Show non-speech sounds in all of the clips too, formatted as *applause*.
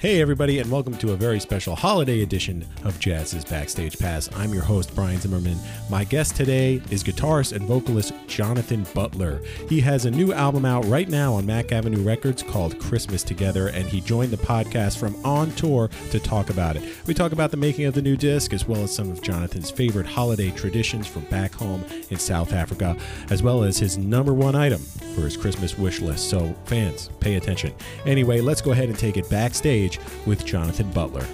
Hey, everybody, and welcome to a very special holiday edition of JAZZIZ Backstage Pass. I'm your host, Brian Zimmerman. My guest today is guitarist and vocalist Jonathan Butler. He has a new album out right now on Mack Avenue Records called Christmas Together, and he joined the podcast from On Tour to talk about it. We talk about the making of the new disc, as well as some of Jonathan's favorite holiday traditions from back home in South Africa, as well as his number one item for his Christmas wish list. So, fans, pay attention. Anyway, let's go ahead and take it backstage with Jonathan Butler.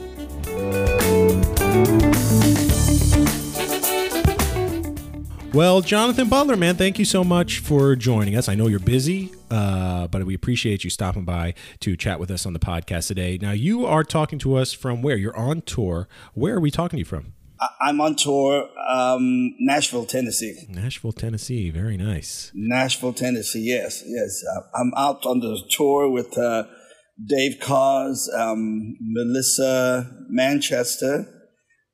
Well, Jonathan Butler, man, thank you so much for joining us. I know you're busy, uh, but we appreciate you stopping by to chat with us on the podcast today. Now, you are talking to us from where? You're on tour. Where are we talking to you from? I'm on tour, um, Nashville, Tennessee. Nashville, Tennessee. Very nice. Nashville, Tennessee. Yes, yes. Uh, I'm out on the tour with uh, Dave Koz, um, Melissa Manchester,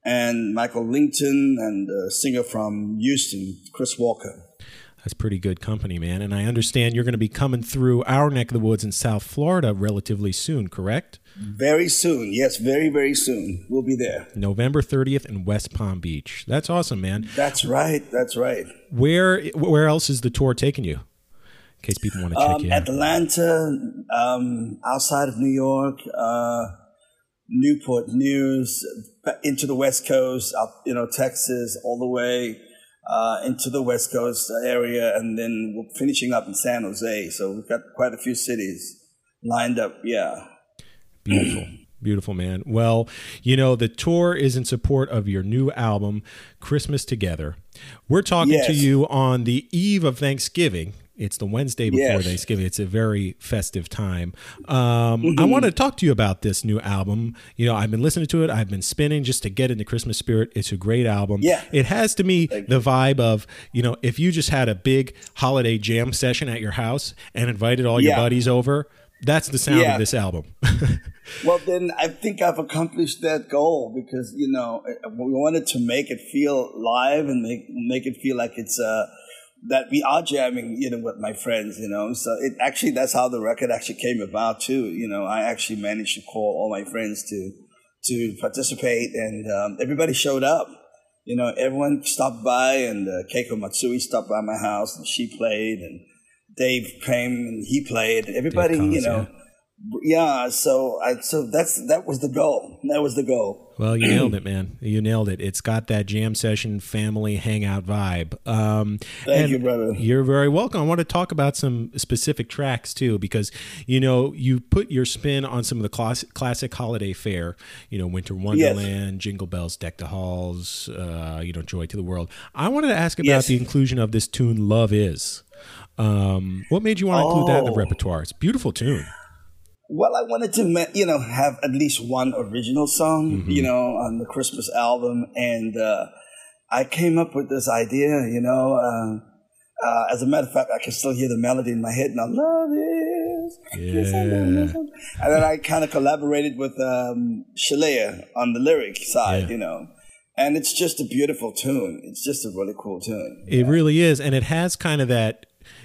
and Michael Lington, and a singer from Houston, Chris Walker. That's pretty good company, man. And I understand you're going to be coming through our neck of the woods in South Florida relatively soon, correct? Very soon. Yes, very, very soon. We'll be there. November 30th in West Palm Beach. That's awesome, man. That's right. That's right. Where where else is the tour taking you? In case people want to check Um, you out. Atlanta, um, outside of New York, uh, Newport News, into the West Coast, up, you know, Texas, all the way uh, into the West Coast area, and then we're finishing up in San Jose. So we've got quite a few cities lined up. Yeah. Beautiful. Beautiful, man. Well, you know, the tour is in support of your new album, Christmas Together. We're talking to you on the eve of Thanksgiving. It's the Wednesday before Yes. Thanksgiving. It's a very festive time. Um, I want to talk to you about this new album. You know, I've been listening to it, I've been spinning just to get in the Christmas spirit. It's a great album. Yeah. It has to me the vibe of, you know, if you just had a big holiday jam session at your house and invited all your Yeah. buddies over, that's the sound Yeah. of this album. *laughs* Well, then I think I've accomplished that goal because you know we wanted to make it feel live and make make it feel like it's uh that we are jamming, you know, with my friends, you know. So it actually that's how the record actually came about too. You know, I actually managed to call all my friends to to participate, and um, everybody showed up. You know, everyone stopped by, and uh, Keiko Matsui stopped by my house, and she played, and Dave came and he played. Everybody, Dave you know, yeah. Yeah so I so that's that was the goal. That was the goal. Well, you nailed *clears throat* it, man. You nailed it. It's got that jam session, family hangout vibe. Um, Thank you, brother. You're very welcome. I want to talk about some specific tracks too, because you know you put your spin on some of the classic, classic holiday fare. You know, Winter Wonderland, Jingle Bells, Deck the Halls. Uh, you know, Joy to the World. I wanted to ask about Yes. the inclusion of this tune, "Love Is." Um, what made you want to include that in the Oh. repertoire? It's a beautiful tune. Well, I wanted to, you know, have at least one original song, you know, on the Christmas album, and uh, I came up with this idea. You know, uh, uh, as a matter of fact, I can still hear the melody in my head now. Love is, yes, I love it. Yeah. and then I kind of collaborated with um, Shalea on the lyric side, Yeah. you know, and it's just a beautiful tune. It's just a really cool tune. It really is, and it has kind of that.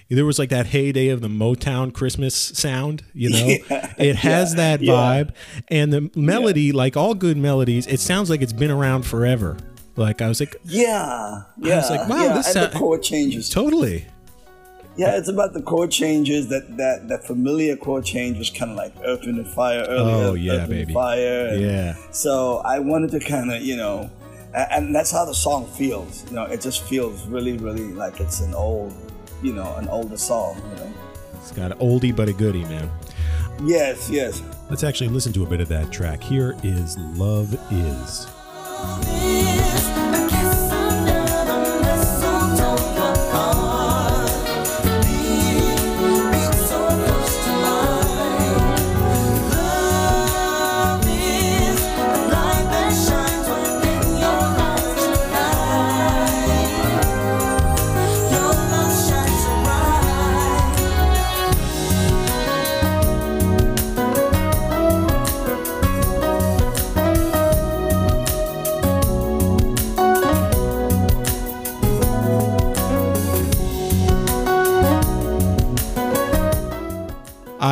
There was like that heyday of the Motown Christmas sound, you know. *laughs* Yeah, it has yeah, that yeah. vibe, and the melody, like all good melodies, it sounds like it's been around forever. Like I was like, Yeah, yeah. was like, wow, yeah. this sound- the chord changes totally. Yeah, it's about the chord changes that that that familiar chord change was kind of like Earth and Fire earlier. Oh, yeah, Earth, baby. and Fire. and Yeah. So I wanted to kind of you know, and that's how the song feels. You know, it just feels really, really like it's an old, you know, an older song. You know. It's got an oldie but a goodie, man. Yes, yes. Let's actually listen to a bit of that track. Here is "Love Is."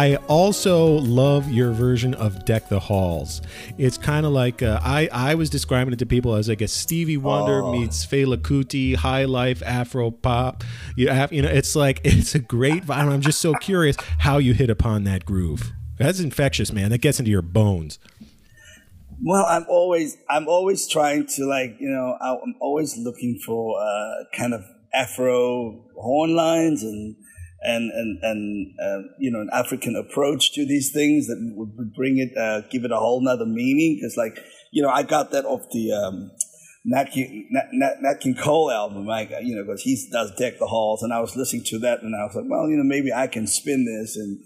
I also love your version of Deck the Halls. It's kind of like uh, I I was describing it to people as like a Stevie Wonder oh. meets Fela Kuti, high life Afro pop. You have you know it's like *laughs* it's a great vibe. I'm just so curious how you hit upon that groove. That's infectious, man. That gets into your bones. Well, I'm always I'm always trying to like you know I'm always looking for uh, kind of Afro horn lines and and and and uh, you know an African approach to these things that would bring it uh, give it a whole nother meaning because like you know I got that off the um, Nat King, Nat, Nat, King Cole album, like, you know, because he does Deck the Halls, and I was listening to that, and I was like, well, you know, maybe I can spin this and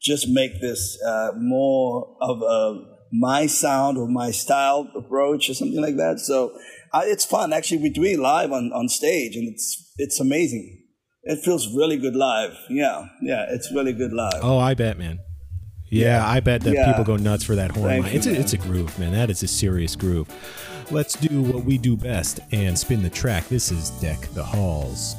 just make this uh, more of a my sound or my style approach or something like that. So uh, it's fun. Actually, we do it live on, on stage, and it's it's amazing. It feels really good live. Yeah, yeah, it's really good live. Oh, I bet, man. Yeah, yeah. I bet that yeah. people go nuts for that horn Thank line. You, it's a, it's a groove, man. That is a serious groove. Let's do what we do best and spin the track. This is Deck the Halls.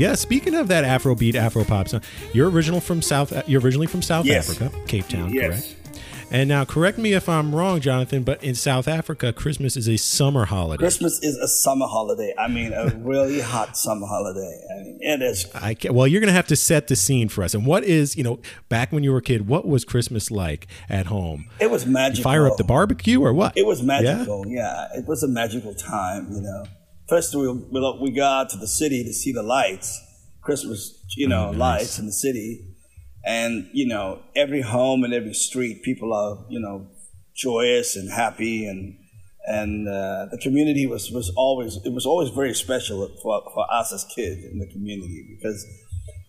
Yeah, speaking of that Afrobeat, Afropop song, uh, you're original from South. Uh, you're originally from South yes. Africa, Cape Town, yes. correct? And now, correct me if I'm wrong, Jonathan, but in South Africa, Christmas is a summer holiday. Christmas is a summer holiday. I mean, a really hot summer holiday. I mean, it is. I can, well, you're going to have to set the scene for us. And what is, you know, back when you were a kid, what was Christmas like at home? It was magical. You fire up the barbecue or what? It was magical. Yeah? yeah, it was a magical time. You know, first we we got to the city to see the lights, Christmas, you know, oh, nice. lights in the city, and you know, every home and every street, people are you know joyous and happy, and and uh, the community was was always it was always very special for for us as kids in the community because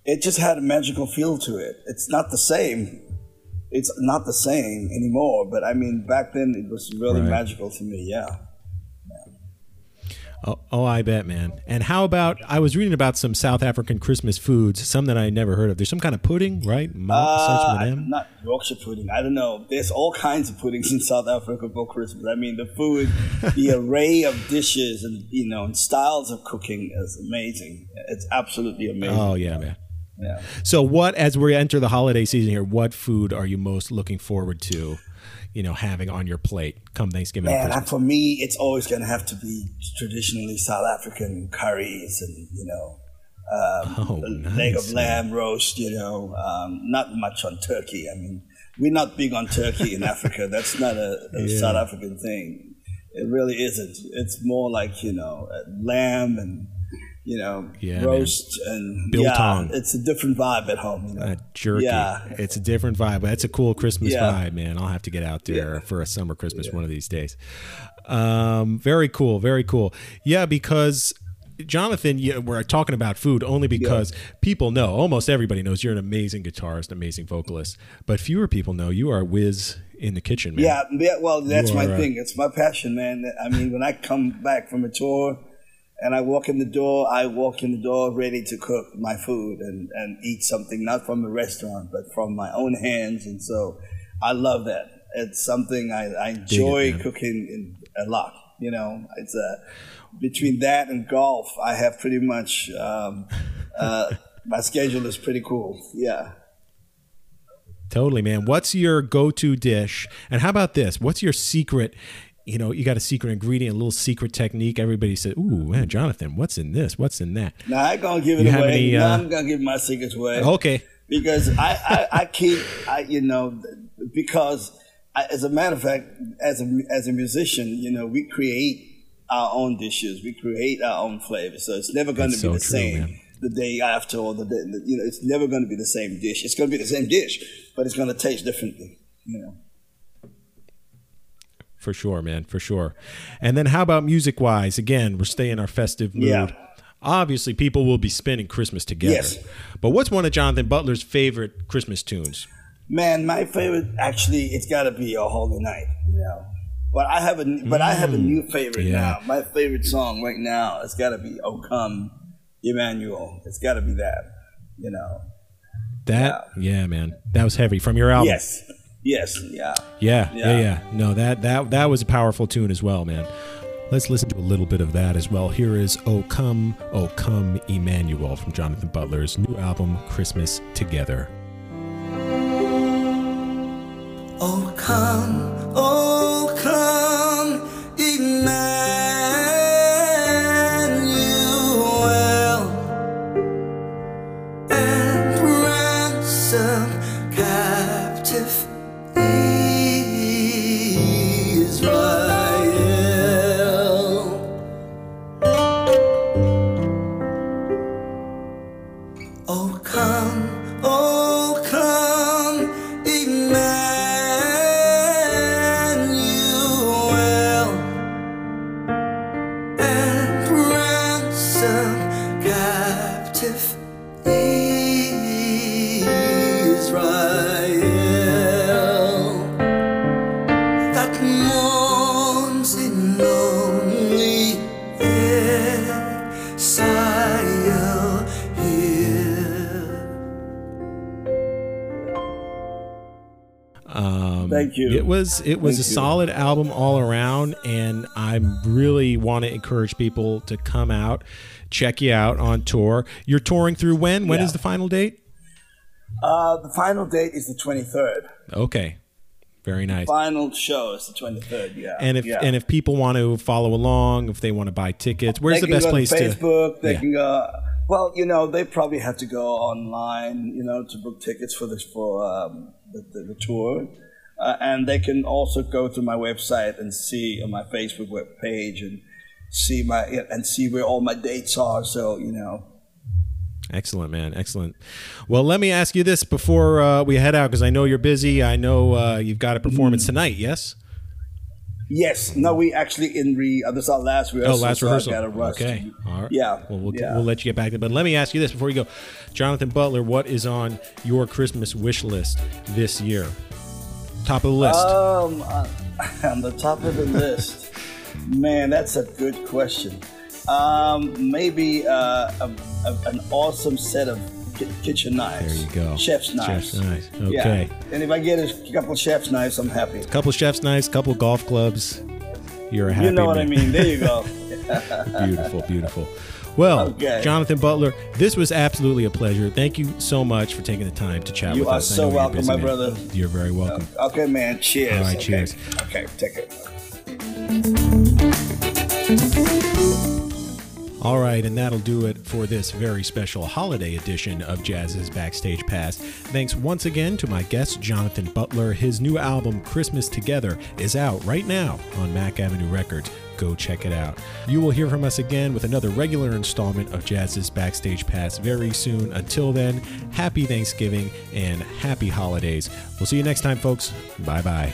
it just had a magical feel to it. It's not the same. It's not the same anymore, but I mean, back then it was really right. magical to me. Yeah. Oh, oh, I bet, man. And how about I was reading about some South African Christmas foods, some that I never heard of. There's some kind of pudding, right? Uh, not Yorkshire pudding. I don't know. There's all kinds of puddings in South Africa for Christmas. I mean, the food, the *laughs* array of dishes, and you know, and styles of cooking is amazing. It's absolutely amazing. Oh yeah, man. Yeah. So, what as we enter the holiday season here, what food are you most looking forward to? You know having on your plate come Thanksgiving? Man, for me, it's always going to have to be traditionally South African curries and you know. Um, *laughs* oh, nice, leg of lamb roast, you know, um, not much on turkey. I mean, we're not big on turkey in Africa. That's not a, a *laughs* yeah. South African thing. It really isn't. It's more like you know, lamb and you know, yeah, roast man. and biltong. Yeah, it's a different vibe at home. You know? uh, jerky. Yeah, it's a different vibe. That's a cool Christmas yeah. vibe, man. I'll have to get out there yeah. for a summer Christmas one of these days. Um, very cool, very cool. Yeah, because Jonathan, yeah, we're talking about food only because yeah. people know, almost everybody knows you're an amazing guitarist, amazing vocalist, but fewer people know you are a whiz in the kitchen, man. Yeah, yeah well, that's my uh, thing. It's my passion, man. I mean, when I come back from a tour, and I walk in the door, I walk in the door ready to cook my food and, and eat something, not from a restaurant, but from my own hands. And so I love that. It's something I, I enjoy it, cooking in, a lot. You know, it's a, uh, between that and golf, I have pretty much, um, uh, *laughs* my schedule is pretty cool. Yeah. Totally, man. What's your go to dish? And how about this? What's your secret? You know, you got a secret ingredient, a little secret technique. Everybody said, "Ooh, man, Jonathan, what's in this? What's in that?" No, I gonna give it you away. Any, uh, no, I'm gonna give my secrets away. Okay. Because I, I, I keep, I, you know, because I, as a matter of fact, as a as a musician, you know, we create our own dishes, we create our own flavors. So it's never going to be so the true, same. Man. The day after, or the, day, you know, it's never going to be the same dish. It's going to be the same dish, but it's going to taste differently. You know. For sure, man. For sure. And then how about music wise? Again, we're staying in our festive mood. Yeah. Obviously, people will be spending Christmas together. Yes. But what's one of Jonathan Butler's favorite Christmas tunes? Man, my favorite actually, it's got to be a Holy Night. You know, but I have a but I have a new favorite Mm. Yeah. now. My favorite song right now, it's got to be "O Come, Emmanuel." It's got to be that. You know. That, yeah. man. That was heavy from your album. Yes. Yes. Yeah. Yeah, yeah, Yeah. yeah. No, that that that was a powerful tune as well, man. Let's listen to a little bit of that as well. Here is "Oh Come, Oh Come, Emmanuel" from Jonathan Butler's new album "Christmas Together." Oh come, you. It was it was Thank a you. solid album all around, and I really want to encourage people to come out, check you out on tour. You're touring through when? When is Yeah. the final date? Uh, the final date is the 23rd. Okay, very nice. Final show is the 23rd, yeah. And if yeah. and if people want to follow along, if they want to buy tickets, where's they the best place to to? Facebook, they Yeah. can go. Well, you know, they probably have to go online, you know, to book tickets for this for um, the, the, the tour, uh, and they can also go to my website and see on my Facebook web page and see my and see where all my dates are. So you know, Excellent, man. Excellent. Well, let me ask you this before uh, we head out, because I know you're busy. I know uh, you've got a Mm. performance tonight. Yes. yes, no, we actually in re. Uh, this is our last Oh, rehearsal. last so rehearsal. Okay. All right. Yeah. Well, we'll, yeah. we'll let you get back to. But let me ask you this before you go, Jonathan Butler. What is on your Christmas wish list this year? Top of the list. Um, uh, *laughs* on the top of the list, *laughs* man, that's a good question. Um, maybe uh, a, a, an awesome set of ki- kitchen knives. there you go. Chef's knives. Chef's knives. Yeah. Okay. And if I get a couple chef's knives, I'm happy. A Couple chef's knives, couple golf clubs. You're a happy You know what I mean? There you go. *laughs* beautiful, beautiful. Well, Okay. Jonathan Butler, this was absolutely a pleasure. Thank you so much for taking the time to chat You with us. Know you're so welcome, busy, my man. brother. You're very welcome. Uh, okay, man. Cheers. All right, Okay. cheers. Okay, take it. All right, and that'll do it for this very special holiday edition of JAZZIZ Backstage Pass. Thanks once again to my guest, Jonathan Butler. His new album, Christmas Together, is out right now on Mack Avenue Records. Go check it out. You will hear from us again with another regular installment of JAZZIZ Backstage Pass very soon. Until then, happy Thanksgiving and happy holidays. We'll see you next time, folks. Bye bye.